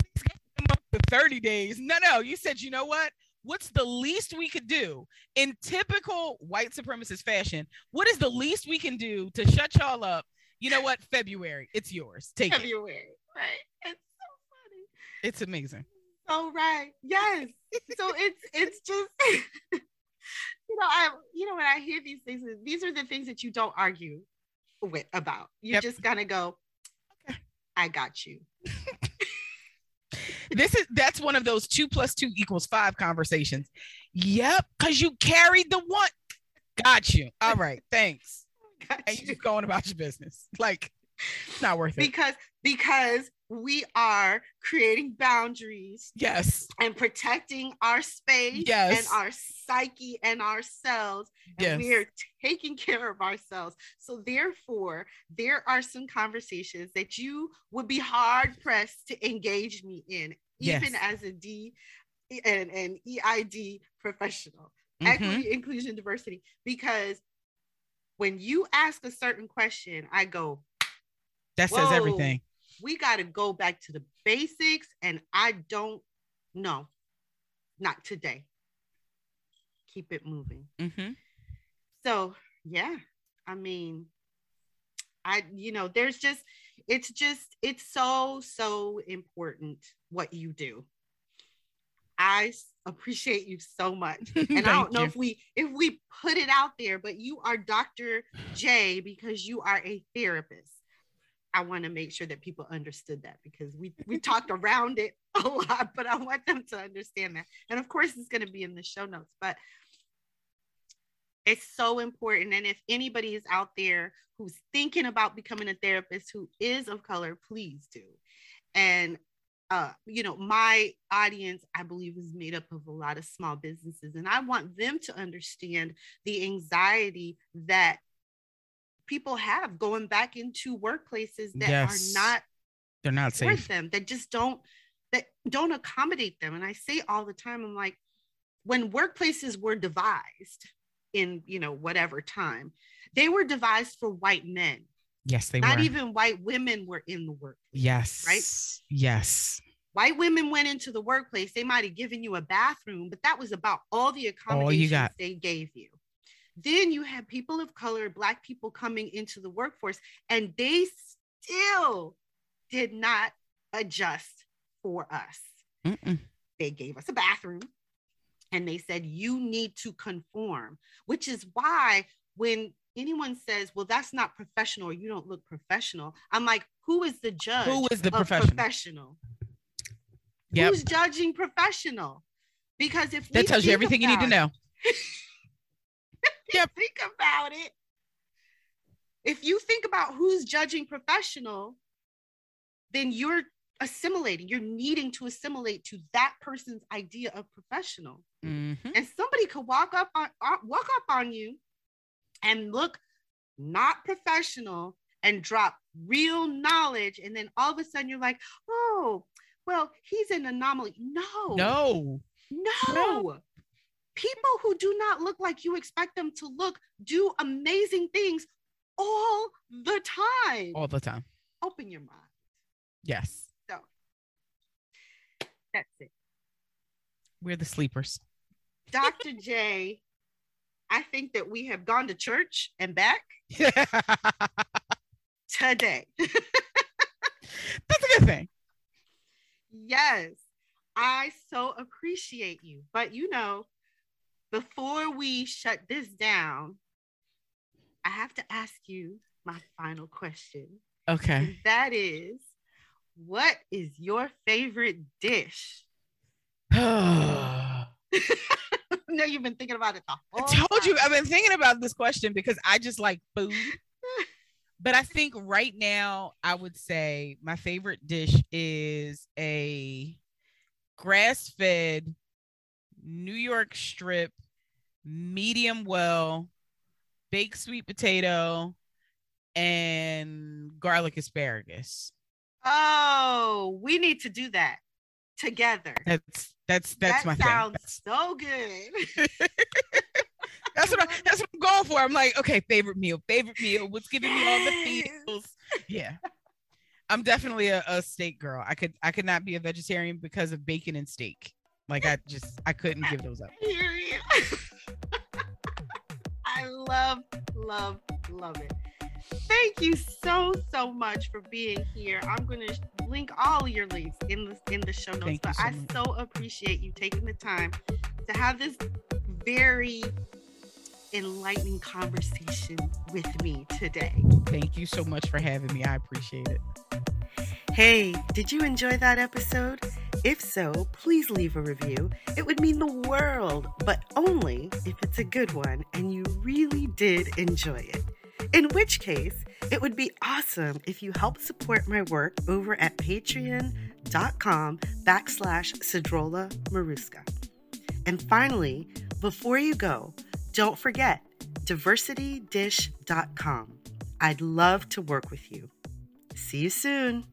come up for thirty days. No, no, you said you know what? What's the least we could do in typical white supremacist fashion? What is the least we can do to shut y'all up you know what? February, it's yours. Take it. February, it. right? It's so funny. It's amazing. Oh right, yes. so it's it's just you know I you know when I hear these things, these are the things that you don't argue with about. You yep. just gotta go. Okay, I got you. this is that's one of those two plus two equals five conversations. Yep, because you carried the one. Got you. All right, thanks and you just going about your business. Like it's not worth it. Because because we are creating boundaries. Yes. And protecting our space yes. and our psyche and ourselves. And yes. we are taking care of ourselves. So therefore, there are some conversations that you would be hard pressed to engage me in, even yes. as a D and an EID professional. Mm-hmm. Equity, inclusion, diversity, because when you ask a certain question, I go, that says everything. We got to go back to the basics. And I don't know, not today. Keep it moving. Mm-hmm. So, yeah, I mean, I, you know, there's just, it's just, it's so, so important what you do. I appreciate you so much. And I don't know you. if we if we put it out there, but you are Dr. J because you are a therapist. I want to make sure that people understood that because we we talked around it a lot, but I want them to understand that. And of course, it's going to be in the show notes, but it's so important. And if anybody is out there who's thinking about becoming a therapist who is of color, please do. And uh, you know, my audience, I believe, is made up of a lot of small businesses, and I want them to understand the anxiety that people have going back into workplaces that yes. are not they're not safe them that just don't that don't accommodate them and i say all the time i'm like when workplaces were devised in you know whatever time they were devised for white men Yes, they were Not were. even white women were in the work. Yes. Right? Yes. White women went into the workplace. They might have given you a bathroom, but that was about all the accommodations all you got. they gave you. Then you had people of color, Black people coming into the workforce, and they still did not adjust for us. Mm-mm. They gave us a bathroom and they said, You need to conform, which is why when anyone says, well, that's not professional or you don't look professional, I'm like, who is the judge? Who is the professional? professional? Yep. Who's judging professional? Because if that tells you everything you need to know. yep. Think about it. If you think about who's judging professional, then you're assimilating. You're needing to assimilate to that person's idea of professional. Mm-hmm. And somebody could walk up on uh, walk up on you and look not professional and drop real knowledge. And then all of a sudden you're like, oh, well, he's an anomaly. No, no, no. no. People who do not look like you expect them to look do amazing things all the time. All the time. Open your mind. Yes. So that's it. We're the sleepers. Dr. J, I think that we have gone to church and back today. That's a good thing. Yes, I so appreciate you. But you know, before we shut this down, I have to ask you my final question. Okay. And that is what is your favorite dish? No, you've been thinking about it the whole I told you. I've been thinking about this question because I just like food. But I think right now I would say my favorite dish is a grass-fed New York strip, medium well, baked sweet potato, and garlic asparagus. Oh, we need to do that together. That's that's that's that my sounds thing. So good. that's what I, that's what I'm going for. I'm like, okay, favorite meal, favorite meal. What's giving me all the feels? Yeah. I'm definitely a, a steak girl. I could I could not be a vegetarian because of bacon and steak. Like I just I couldn't give those up. I hear you. I love, love, love it. Thank you so so much for being here. I'm gonna link all your links in the in the show notes. Thank but so I much. so appreciate you taking the time to have this very enlightening conversation with me today. Thank you so much for having me. I appreciate it. Hey, did you enjoy that episode? If so, please leave a review. It would mean the world, but only if it's a good one and you really did enjoy it. In which case, it would be awesome if you help support my work over at patreon.com backslash Cedrola Maruska. And finally, before you go, don't forget diversitydish.com. I'd love to work with you. See you soon.